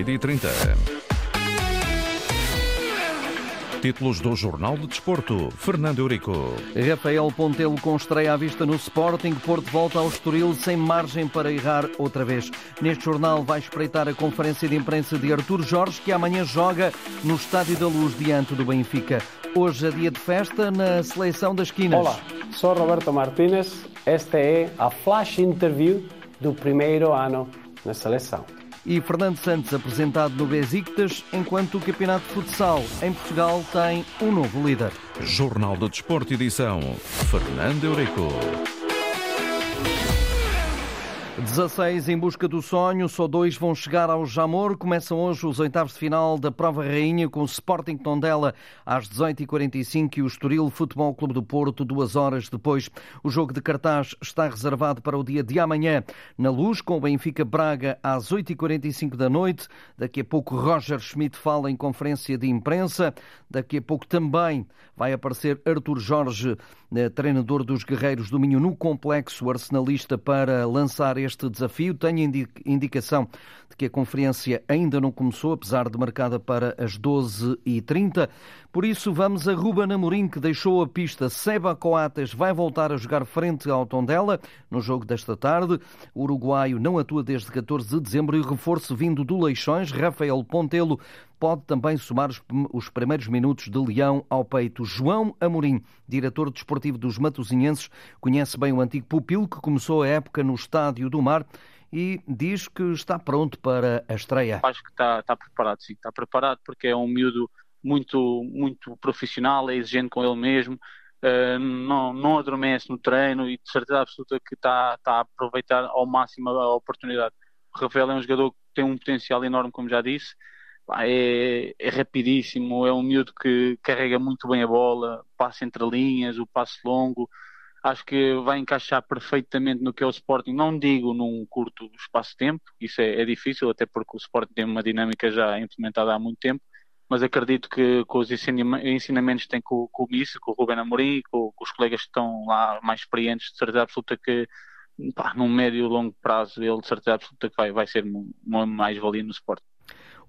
meio-dia e 30. Títulos do Jornal de Desporto. Fernando Eurico. Rafael Pontelo com estreia à vista no Sporting. Porto volta ao Estoril sem margem para errar outra vez. Neste jornal vai espreitar a conferência de imprensa de Artur Jorge, que amanhã joga no Estádio da Luz diante do Benfica. Hoje é dia de festa na seleção das quinas. Olá, sou Roberto Martínez. Esta é a flash interview do primeiro ano na seleção e Fernando Santos apresentado no Besiktas, enquanto o Campeonato de Futsal em Portugal tem um novo líder. Jornal do Desporto, edição Fernando Eurico. 16 em busca do sonho, só dois vão chegar ao Jamor. Começam hoje os oitavos de final da Prova Rainha com o Sporting Tondela às 18h45 e o Estoril Futebol Clube do Porto duas horas depois. O jogo de cartaz está reservado para o dia de amanhã na Luz com o Benfica Braga às 8h45 da noite. Daqui a pouco Roger Schmidt fala em conferência de imprensa. Daqui a pouco também vai aparecer Artur Jorge, eh, treinador dos Guerreiros do Minho no complexo arsenalista para lançar este desafio. Tenho indicação de que a conferência ainda não começou, apesar de marcada para as 12h30. Por isso, vamos a Ruben Amorim, que deixou a pista. Seba Coates vai voltar a jogar frente ao Tondela no jogo desta tarde. O uruguaio não atua desde 14 de dezembro e reforço vindo do Leixões, Rafael Pontelo, pode também somar os primeiros minutos de Leão ao peito. João Amorim, diretor desportivo dos Matosinhenses, conhece bem o antigo pupilo que começou a época no Estádio do Mar e diz que está pronto para a estreia. Acho que está, está preparado, sim. Está preparado porque é um miúdo muito, muito profissional, é exigente com ele mesmo, uh, não, não adormece no treino e de certeza absoluta que está, está a aproveitar ao máximo a oportunidade. O Rafael é um jogador que tem um potencial enorme, como já disse, é, é, rapidíssimo, é um miúdo que carrega muito bem a bola, passa entre linhas, o passe longo, acho que vai encaixar perfeitamente no que é o Sporting. Não digo num curto espaço de tempo, isso é, é, difícil, até porque o Sporting tem uma dinâmica já implementada há muito tempo, mas acredito que com os ensinamentos que tem com, com o Misso, com o Ruben Amorim, com, com, os colegas que estão lá mais experientes, de certeza absoluta que pá, num médio e longo prazo ele de certeza absoluta que vai, vai ser uma mais-valia no Sporting.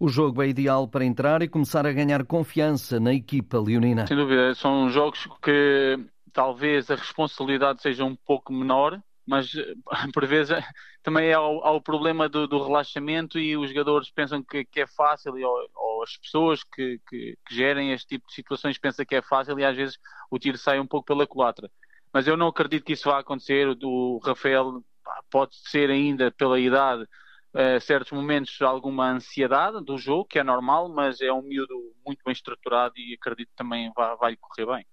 O jogo é ideal para entrar e começar a ganhar confiança na equipa leonina. Sem dúvida, são jogos que talvez a responsabilidade seja um pouco menor, mas por vezes também há o, há o problema do, do, relaxamento e os jogadores pensam que, que é fácil e, ou, ou, as pessoas que, que, que, gerem este tipo de situações pensam que é fácil e às vezes o tiro sai um pouco pela culatra. Mas eu não acredito que isso vá acontecer. O Rafael pode ser ainda pela idade uh, certos momentos alguma ansiedade do jogo, que é normal, mas é um miúdo muito bem estruturado e acredito que também vai, vai correr bem.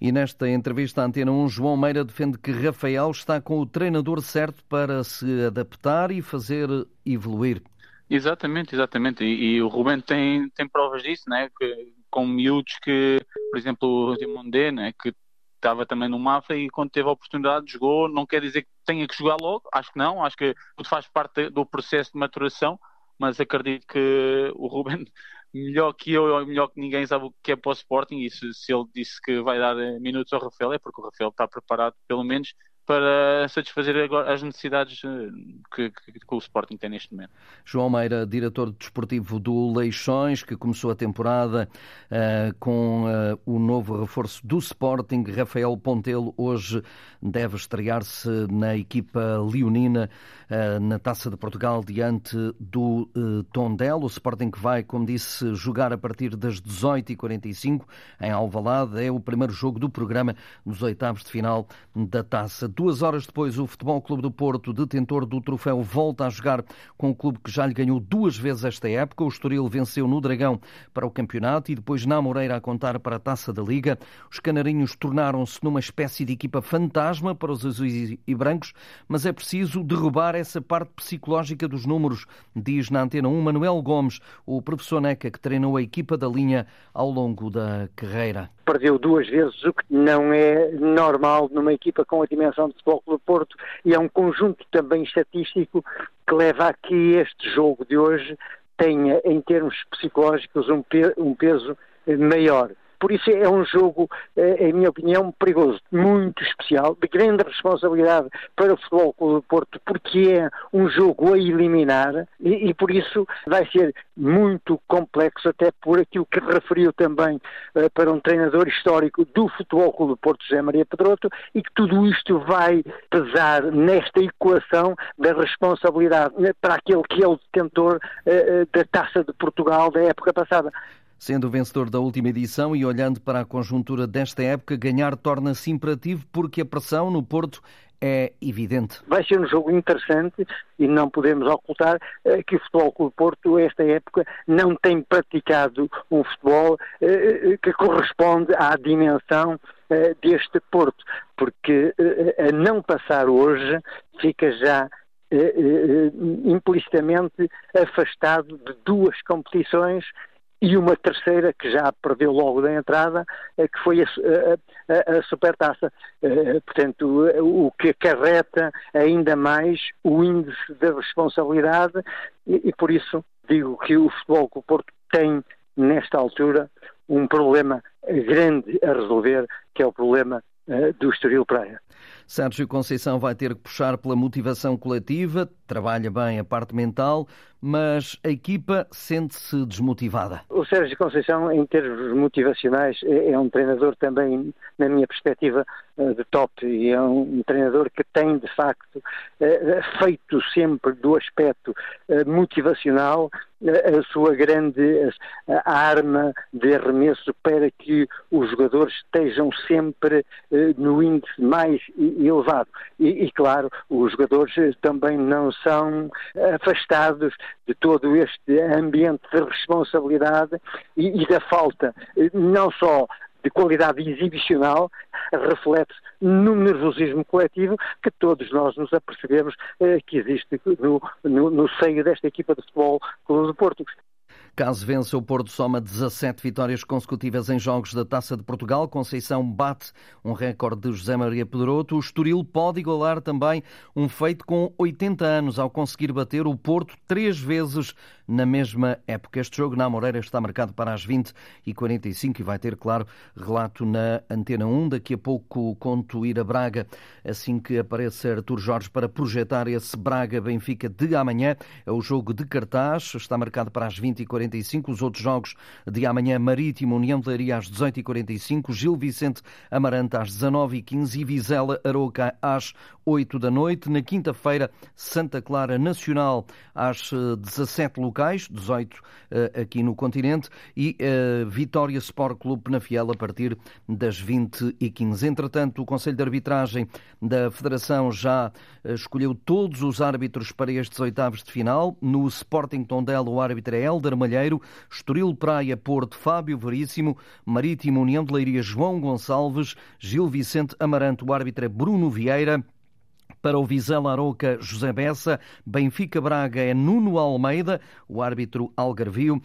E nesta entrevista à Antena 1, João Meira defende que Rafael está com o treinador certo para se adaptar e fazer evoluir. Exatamente, exatamente. E, e o Rubén tem, tem provas disso, né? Que, com miúdos que, por exemplo, o Dimondé, né? que estava também no Mafra e quando teve a oportunidade jogou, não quer dizer que tenha que jogar logo, acho que não, acho que tudo faz parte do processo de maturação, mas acredito que o Ruben melhor que eu melhor que ninguém sabe o que é para o Sporting e se, se ele disse que vai dar minutos ao Rafael é porque o Rafael está preparado pelo menos para satisfazer agora as necessidades eh, que, que, que, o Sporting tem neste momento. João Meira, diretor desportivo do Leixões, que começou a temporada uh, com uh, o novo reforço do Sporting, Rafael Pontelo, hoje deve estrear-se na equipa leonina uh, na Taça de Portugal diante do Tondela. O Sporting que vai, como disse, jogar a partir das 18h45 em Alvalade. É o primeiro jogo do programa nos oitavos de final da Taça Duas horas depois, o Futebol Clube do Porto, detentor do troféu, volta a jogar com o clube que já lhe ganhou duas vezes esta época. O Estoril venceu no Dragão para o campeonato e depois na Moreira a contar para a Taça da Liga. Os canarinhos tornaram-se numa espécie de equipa fantasma para os azuis e brancos, mas é preciso derrubar essa parte psicológica dos números, diz na Antena 1 Manuel Gomes, o professor Neca que treinou a equipa da linha ao longo da carreira. Perdeu duas vezes, o que não é normal numa equipa com a dimensão de Futebol Clube Porto e é um conjunto também estatístico que leva a que este jogo de hoje tenha, em termos psicológicos, um, pe um peso maior. Por isso é um jogo, em minha opinião, perigoso, muito especial, de grande responsabilidade para o Futebol Clube do Porto, porque é um jogo a eliminar e, e por isso vai ser muito complexo, até por aquilo que referiu também uh, para um treinador histórico do Futebol Clube do Porto, José Maria Pedroto, e que tudo isto vai pesar nesta equação da responsabilidade né, para aquele que é o detentor da Taça de Portugal da época passada. Sendo o vencedor da última edição e olhando para a conjuntura desta época, ganhar torna-se imperativo porque a pressão no Porto é evidente. Vai ser um jogo interessante e não podemos ocultar eh, que o Futebol Clube Porto, esta época, não tem praticado um futebol eh, eh, que corresponde à dimensão deste Porto, porque a não passar hoje fica já implicitamente afastado de duas competições e uma terceira que já perdeu logo da entrada, eh, que foi a, a, a supertaça. Eh, portanto, o que acarreta ainda mais o índice da responsabilidade e, e por isso digo que o futebol que o Porto tem nesta altura um problema grande a resolver, que é o problema uh, do Estoril Praia. Sérgio Conceição vai ter que puxar pela motivação coletiva, trabalha bem a parte mental, mas a equipa sente-se desmotivada. O Sérgio Conceição, em termos motivacionais, é, é um treinador também, na minha perspectiva, de top e é um treinador que tem, de facto, eh, feito sempre do aspecto eh, motivacional a sua grande arma de arremesso para que os jogadores estejam sempre no índice mais elevado. E, e, claro, os jogadores também não são afastados de todo este ambiente de responsabilidade e, e da falta não só de qualidade exibicional reflete no nervosismo coletivo que todos nós nos apercebemos eh, que existe no, no, no seio desta equipa de futebol Clube do Porto. Caso vença o Porto soma 17 vitórias consecutivas em jogos da Taça de Portugal. Conceição bate um recorde de José Maria Pedroto. O Estoril pode igualar também um feito com 80 anos ao conseguir bater o Porto três vezes na mesma época. Este jogo na Moreira está marcado para as 20h45 e vai ter, claro, relato na Antena 1. Daqui a pouco conto ir a Braga assim que aparecer Artur Jorge para projetar esse Braga-Benfica de amanhã. É o jogo de cartaz, está marcado para as 20h45. 45 Os outros jogos de amanhã, Marítimo, União de Leiria às 18h45, Gil Vicente Amarante às 19h15 e Vizela Aroca às 8 da noite. Na quinta-feira, Santa Clara Nacional às eh, 17 locais, 18 eh, aqui no continente, e eh, Vitória Sport Clube Penafiel a partir das 20h15. Entretanto, o Conselho de Arbitragem da Federação já escolheu todos os árbitros para estes oitavos de final. No Sporting Tondela, o árbitro é Helder Malheiro Estoril Praia Porto, Fábio Veríssimo, Marítimo União de Leiria, João Gonçalves, Gil Vicente Amarante, o árbitro é Bruno Vieira, para o Vizela Aroca, José Bessa. Benfica Braga é Nuno Almeida, o árbitro Algarvio.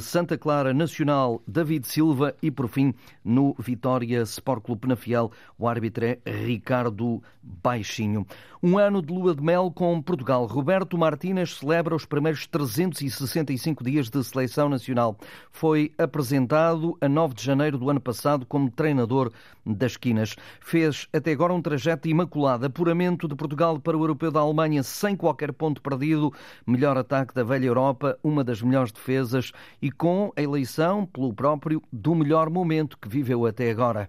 Santa Clara Nacional, David Silva e, por fim, no Vitória Sport Clube Penafiel, o árbitro é Ricardo Baixinho. Um ano de lua de mel com Portugal. Roberto Martínez celebra os primeiros 365 dias de seleção nacional. Foi apresentado a 9 de janeiro do ano passado como treinador das Quinas. Fez até agora um trajeto imaculado. Apuramento de Portugal para o Europeu da Alemanha sem qualquer ponto perdido. Melhor ataque da velha Europa, uma das melhores defesas e com a eleição pelo próprio do melhor momento que viveu até agora.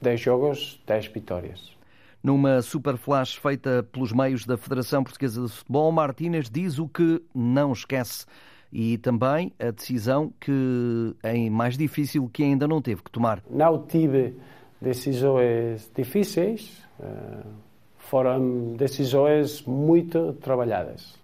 10 jogos, 10 vitórias. Numa super flash feita pelos meios da Federação Portuguesa de Futebol, Martínez diz o que não esquece e também a decisão que é mais difícil que ainda não teve que tomar. Não tive decisões difíceis, eh, foram decisões muito trabalhadas.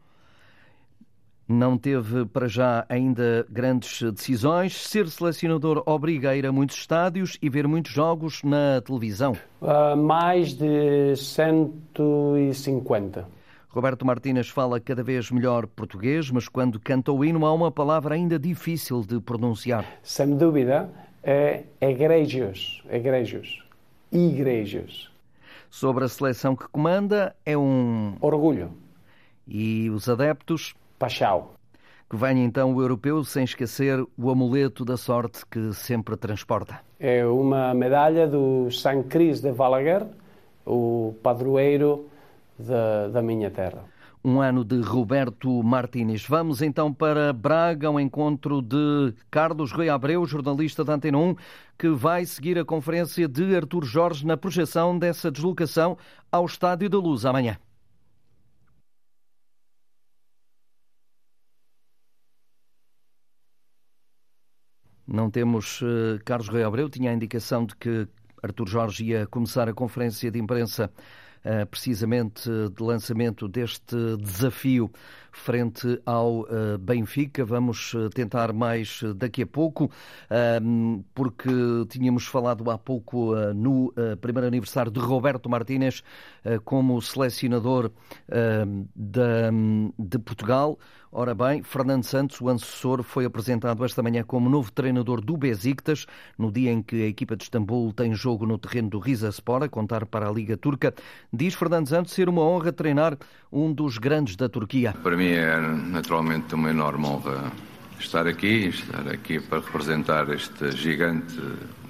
Não teve para já ainda grandes decisões. Ser selecionador obriga a ir a muitos estádios e ver muitos jogos na televisão. Uh, mais de 150. Roberto Martínez fala cada vez melhor português, mas quando canta o hino há uma palavra ainda difícil de pronunciar. Sem dúvida, é igrejas, igrejas, igrejas. Sobre a seleção que comanda, é um... Orgulho. E os adeptos? Paixão. Que venha então o europeu sem esquecer o amuleto da sorte que sempre transporta. É uma medalha do San Cris de Balaguer, o padroeiro da, da minha terra um ano de Roberto Martínez. Vamos então para Braga, ao encontro de Carlos Rui Abreu, jornalista da Antena 1, que vai seguir a conferência de Artur Jorge na projeção dessa deslocação ao Estádio da Luz amanhã. Não temos uh, Carlos Rui Abreu, tinha a indicação de que Artur Jorge ia começar a conferência de imprensa uh, precisamente de lançamento deste desafio frente ao uh, Benfica. Vamos tentar mais daqui a pouco, uh, porque tínhamos falado há pouco no primeiro aniversário de Roberto Martínez como selecionador da, de Portugal. Ora bem, Fernando Santos, o antecessor, foi apresentado esta manhã como novo treinador do Besiktas, no dia em que a equipa de Istambul tem jogo no terreno do Rizaspor, a contar para a Liga Turca. Diz Fernando Santos ser uma honra treinar um dos grandes da Turquia. Para mim é naturalmente uma enorme honra estar aqui, estar aqui para representar este gigante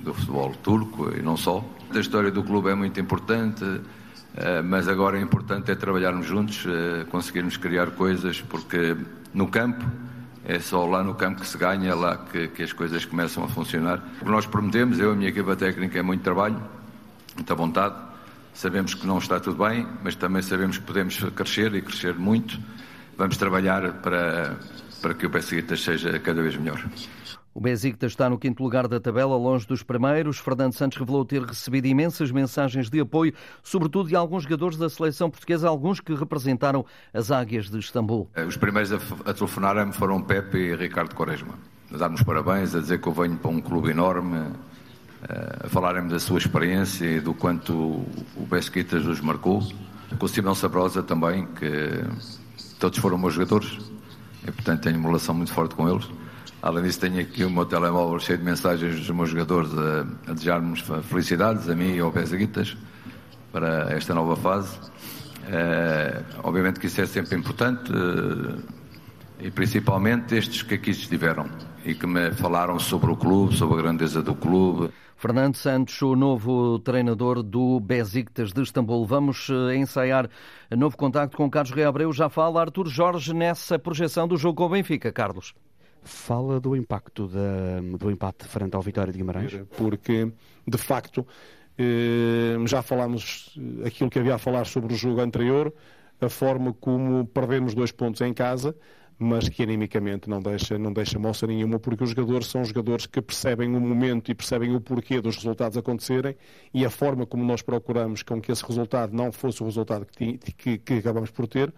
do futebol turco e não só. A história do clube é muito importante eh, mas agora é importante é trabalharmos juntos, eh, conseguirmos criar coisas, porque no campo é só lá no campo que se ganha, é lá que, que as coisas começam a funcionar. O que nós prometemos, eu e a minha equipa técnica, é muito trabalho, muita vontade. Sabemos que não está tudo bem, mas também sabemos que podemos crescer e crescer muito. Vamos trabalhar para, para que o Besiktas seja cada vez melhor. O Besiktas está no quinto lugar da tabela, longe dos primeiros. Fernando Santos revelou ter recebido imensas mensagens de apoio, sobretudo de alguns jogadores da seleção portuguesa, alguns que representaram as águias de Istambul. Eh, os primeiros a, telefonar-me foram Pepe e Ricardo Quaresma. A dar-nos parabéns, a dizer que eu venho para um clube enorme, eh, a falarem-me da sua experiência e do quanto o Besiktas os marcou. Com o Simão Sabrosa também, que todos foram meus jogadores e, portanto, tenho uma relação muito forte com eles. Além disso, tenho aqui o meu telemóvel cheio de mensagens dos meus jogadores a, a desejar-nos felicidades, a mim e ao Pesaguitas, para esta nova fase. Uh, obviamente que isso é sempre importante uh, e principalmente estes que aqui estiveram e que me falaram sobre o clube, sobre a grandeza do clube. Fernando Santos, o novo treinador do Besiktas de Istambul. Vamos uh, ensaiar novo contacto com Carlos Rei Abreu. Já fala Artur Jorge nessa projeção do jogo com o Benfica, Carlos fala do impacto da, do empate frente ao Vitória de Guimarães? Porque, de facto, eh, já falámos aquilo que havia a falar sobre o jogo anterior, a forma como perdemos dois pontos em casa, mas que animicamente não deixa, não deixa moça nenhuma, porque os jogadores são jogadores que percebem o momento e percebem o porquê dos resultados acontecerem e a forma como nós procuramos com que esse resultado não fosse o resultado que, que, que acabamos por ter,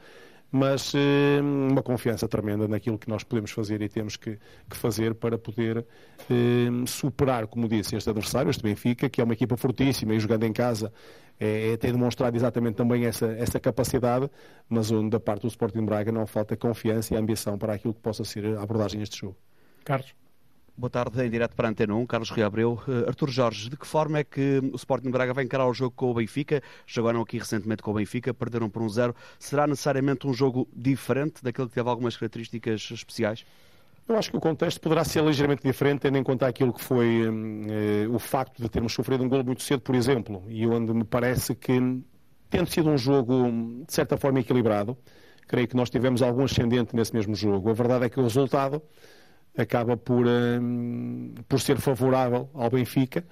mas eh, uma confiança tremenda naquilo que nós podemos fazer e temos que, que fazer para poder eh, superar, como disse, este adversário, este Benfica, que é uma equipa fortíssima e jogando em casa é, é, tem demonstrado exatamente também essa, essa capacidade, mas onde da parte do Sporting Braga não falta confiança e ambição para aquilo que possa ser a abordagem deste jogo. Carlos? Boa tarde, em direto para a Antena 1, Carlos Rio Abreu. Uh, Artur Jorge, de que forma é que o Sporting Braga vai encarar o jogo com o Benfica? Jogaram aqui recentemente com o Benfica, perderam por um zero. Será necessariamente um jogo diferente daquele que teve algumas características especiais? Eu acho que o contexto poderá ser ligeiramente diferente, tendo em conta aquilo que foi eh, o facto de termos sofrido um gol muito cedo, por exemplo, e onde me parece que, tendo sido um jogo de certa forma equilibrado, creio que nós tivemos algum ascendente nesse mesmo jogo. A verdade é que o resultado acaba por, um, por ser favorável ao Benfica,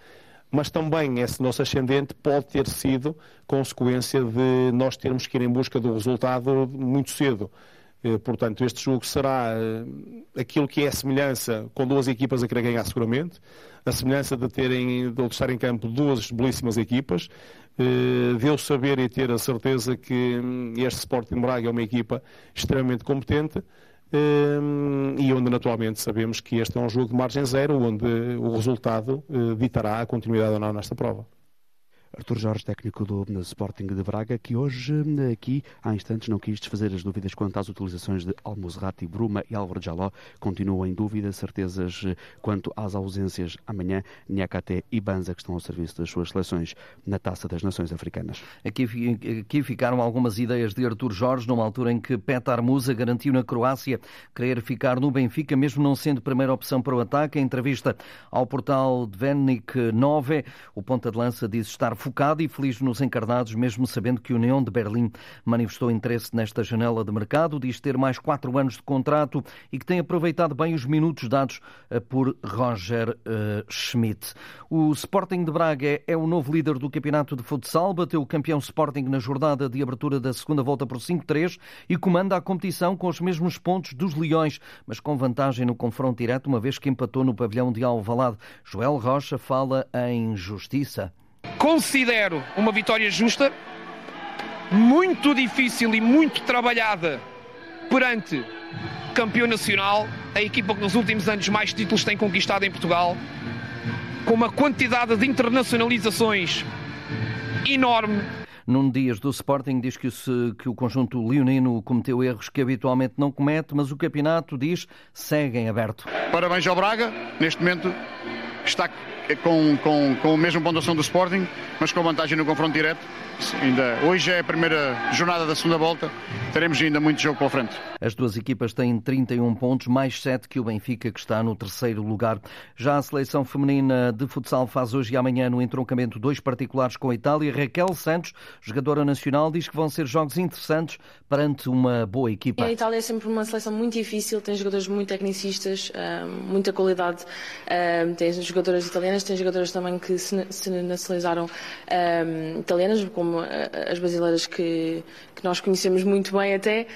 mas também esse nosso ascendente pode ter sido consequência de nós termos que ir em busca do resultado muito cedo. Eh, portanto, este jogo será eh, aquilo que é a semelhança com duas equipas a querer ganhar seguramente, a semelhança de terem de estar em campo duas belíssimas equipas, eh, de eu saber e ter a certeza que hum, este Sporting Braga é uma equipa extremamente competente, e onde naturalmente sabemos que este é um jogo de margem zero, onde o resultado eh, ditará a continuidade ou não nesta prova. Artur Jorge, técnico do Sporting de Braga, que hoje, aqui, há instantes, não quis desfazer as dúvidas quanto às utilizações de Almozrati, Bruma e Álvaro Jaló. Continua em dúvida, certezas quanto às ausências amanhã, Niakate e Banza, que estão ao serviço das suas seleções na Taça das Nações Africanas. Aqui, aqui ficaram algumas ideias de Artur Jorge, numa altura em que Petar Musa garantiu na Croácia querer ficar no Benfica, mesmo não sendo primeira opção para o ataque. Em entrevista ao portal Dvennik 9, o ponta de lança diz estar focado e feliz nos encarnados, mesmo sabendo que o União de Berlim manifestou interesse nesta janela de mercado, diz ter mais quatro anos de contrato e que tem aproveitado bem os minutos dados eh, por Roger uh, Schmidt. O Sporting de Braga é, o novo líder do campeonato de futsal, bateu o campeão Sporting na jornada de abertura da segunda volta por 5-3 e comanda a competição com os mesmos pontos dos Leões, mas com vantagem no confronto direto, uma vez que empatou no pavilhão de Alvalade. Joel Rocha fala em justiça. Considero uma vitória justa, muito difícil e muito trabalhada perante campeão nacional, a equipa que nos últimos anos mais títulos tem conquistado em Portugal, com uma quantidade de internacionalizações enorme. Nuno Dias do Sporting diz que, se, que o conjunto leonino cometeu erros que habitualmente não comete, mas o campeonato diz segue em aberto. Parabéns ao Braga, neste momento está com, com, com a mesma pontuação do Sporting, mas com vantagem no confronto direto. Ainda, hoje é a primeira jornada da segunda volta, teremos ainda muito jogo pela frente. As duas equipas têm 31 pontos, mais 7 que o Benfica, que está no terceiro lugar. Já a seleção feminina de futsal faz hoje e amanhã no entroncamento dois particulares com a Itália. Raquel Santos, jogadora nacional, diz que vão ser jogos interessantes perante uma boa equipa. A Itália é sempre uma seleção muito difícil, tem jogadores muito tecnicistas, muita qualidade. Tem jogadoras italianas, tem jogadoras também que se nacionalizaram italianas, como como as brasileiras que, que nós conhecemos muito bem até,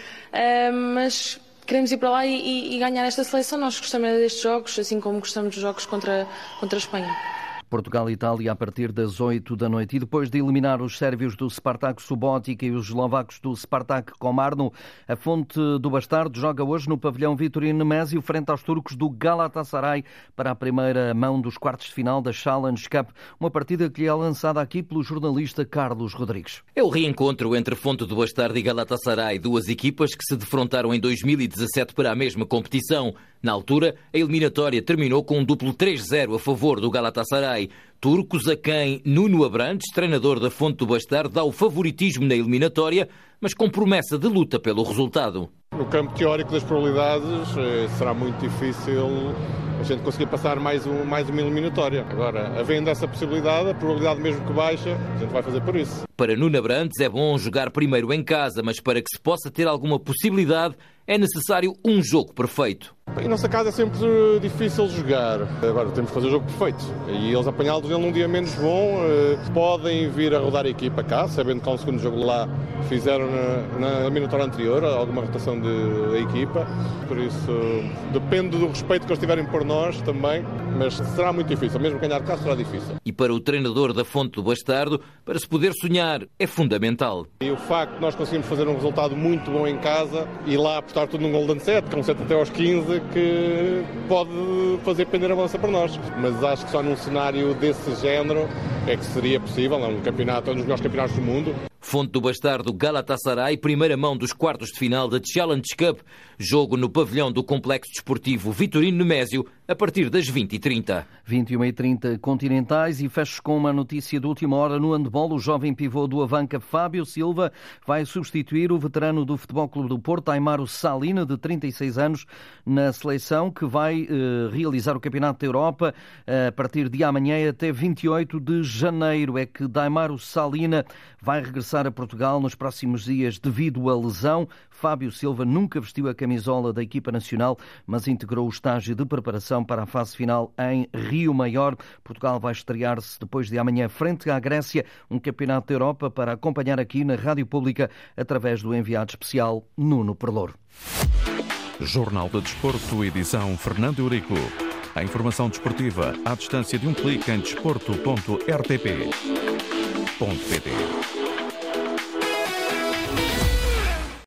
mas queremos ir para lá e, e, ganhar esta seleção. Nós gostamos destes jogos, assim como gostamos dos jogos contra, contra a Espanha. Portugal e Itália a partir das 8 da noite. E depois de eliminar os sérvios do Spartak Subotica e os eslovacos do Spartak Komarno, a Fonte do Bastardo joga hoje no pavilhão Vitorino Nemésio frente aos turcos do Galatasaray para a primeira mão dos quartos de final da Challenge Cup, uma partida que lhe é lançada aqui pelo jornalista Carlos Rodrigues. É o reencontro entre Fonte do Bastardo e Galatasaray, duas equipas que se defrontaram em 2017 para a mesma competição. Na altura, a eliminatória terminou com um duplo 3-0 a favor do Galatasaray. Turcos a quem Nuno Abrantes, treinador da Fonte do Bastardo, dá o favoritismo na eliminatória, mas com promessa de luta pelo resultado. No campo teórico das probabilidades, eh, será muito difícil a gente conseguir passar mais, um, mais uma eliminatória. Agora, havendo essa possibilidade, a probabilidade mesmo que baixa, a gente vai fazer por isso. Para Nuno Abrantes é bom jogar primeiro em casa, mas para que se possa ter alguma possibilidade, é necessário um jogo perfeito. Em nossa casa é sempre difícil jogar. Agora temos que fazer o jogo perfeito. E eles apanhá-los num dia menos bom, eh, podem vir a rodar a equipa cá, sabendo que há um segundo jogo lá fizeram na, na eliminatória anterior, alguma rotação de equipa. Por isso, depende do respeito que eles tiverem por nós também, mas será muito difícil. Mesmo ganhar cá será difícil. E para o treinador da Fonte do Bastardo, para se poder sonhar é fundamental. E o facto de nós conseguirmos fazer um resultado muito bom em casa e lá apostar tudo num Golden Set, com um set até aos 15, que pode fazer pender a balança para nós. Mas acho que só num cenário desse género é que seria possível, é um campeonato, é um dos melhores campeonatos do mundo. Fonte do Bastardo Galatasaray, primeira mão dos quartos de final da Challenge Cup. Jogo no pavilhão do Complexo Desportivo Vitorino Nemésio, a partir das 20h30. 21h30 continentais e fecho com uma notícia de última hora no handball. O jovem pivô do Avanca, Fábio Silva, vai substituir o veterano do Futebol Clube do Porto, Aymaro Salina, de 36 anos, na seleção que vai uh, realizar o Campeonato da Europa uh, a partir de amanhã até 28 de janeiro. É que Daimaro Salina vai regressar a Portugal nos próximos dias devido à lesão. Fábio Silva nunca vestiu a camisola da equipa nacional, mas integrou o estágio de preparação para a fase final em Rio Maior. Portugal vai estrear-se depois de amanhã frente à Grécia, um campeonato da Europa para acompanhar aqui na Rádio Pública através do enviado especial Nuno Perlouro. Jornal de Desporto, edição Fernando Eurico. A informação desportiva à distância de um clique em desporto.rtp.pt.